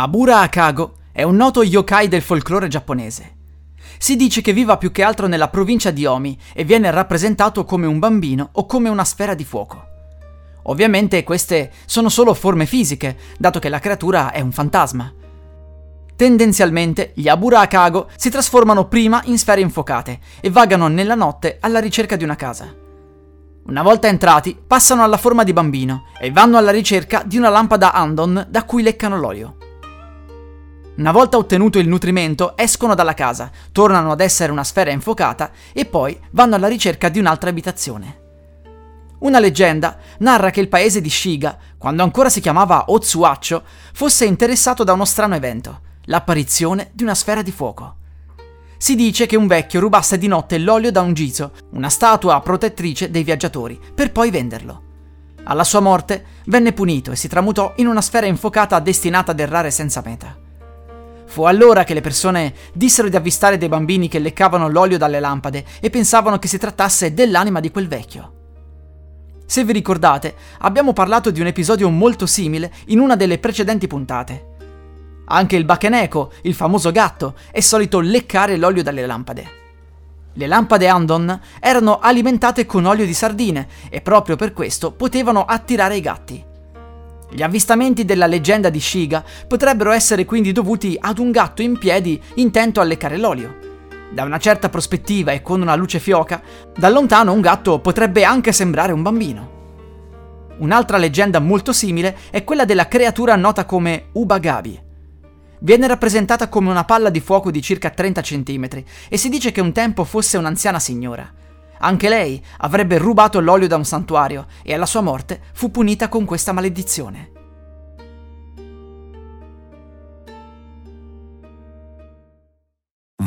Abura Akago è un noto yokai del folklore giapponese. Si dice che viva più che altro nella provincia di Omi e viene rappresentato come un bambino o come una sfera di fuoco. Ovviamente queste sono solo forme fisiche, dato che la creatura è un fantasma. Tendenzialmente gli Abura Akago si trasformano prima in sfere infuocate e vagano nella notte alla ricerca di una casa. Una volta entrati, passano alla forma di bambino e vanno alla ricerca di una lampada Andon da cui leccano l'olio. Una volta ottenuto il nutrimento, escono dalla casa, tornano ad essere una sfera infuocata e poi vanno alla ricerca di un'altra abitazione. Una leggenda narra che il paese di Shiga, quando ancora si chiamava Otsuacho, fosse interessato da uno strano evento, l'apparizione di una sfera di fuoco. Si dice che un vecchio rubasse di notte l'olio da un gizo, una statua protettrice dei viaggiatori, per poi venderlo. Alla sua morte venne punito e si tramutò in una sfera infuocata destinata ad errare senza meta. Fu allora che le persone dissero di avvistare dei bambini che leccavano l'olio dalle lampade e pensavano che si trattasse dell'anima di quel vecchio. Se vi ricordate, abbiamo parlato di un episodio molto simile in una delle precedenti puntate. Anche il Bakeneko, il famoso gatto, è solito leccare l'olio dalle lampade. Le lampade Andon erano alimentate con olio di sardine e proprio per questo potevano attirare i gatti. Gli avvistamenti della leggenda di Shiga potrebbero essere quindi dovuti ad un gatto in piedi intento a leccare l'olio. Da una certa prospettiva e con una luce fioca, da lontano un gatto potrebbe anche sembrare un bambino. Un'altra leggenda molto simile è quella della creatura nota come Ubagabi. Viene rappresentata come una palla di fuoco di circa 30 cm e si dice che un tempo fosse un'anziana signora. Anche lei avrebbe rubato l'olio da un santuario e alla sua morte fu punita con questa maledizione.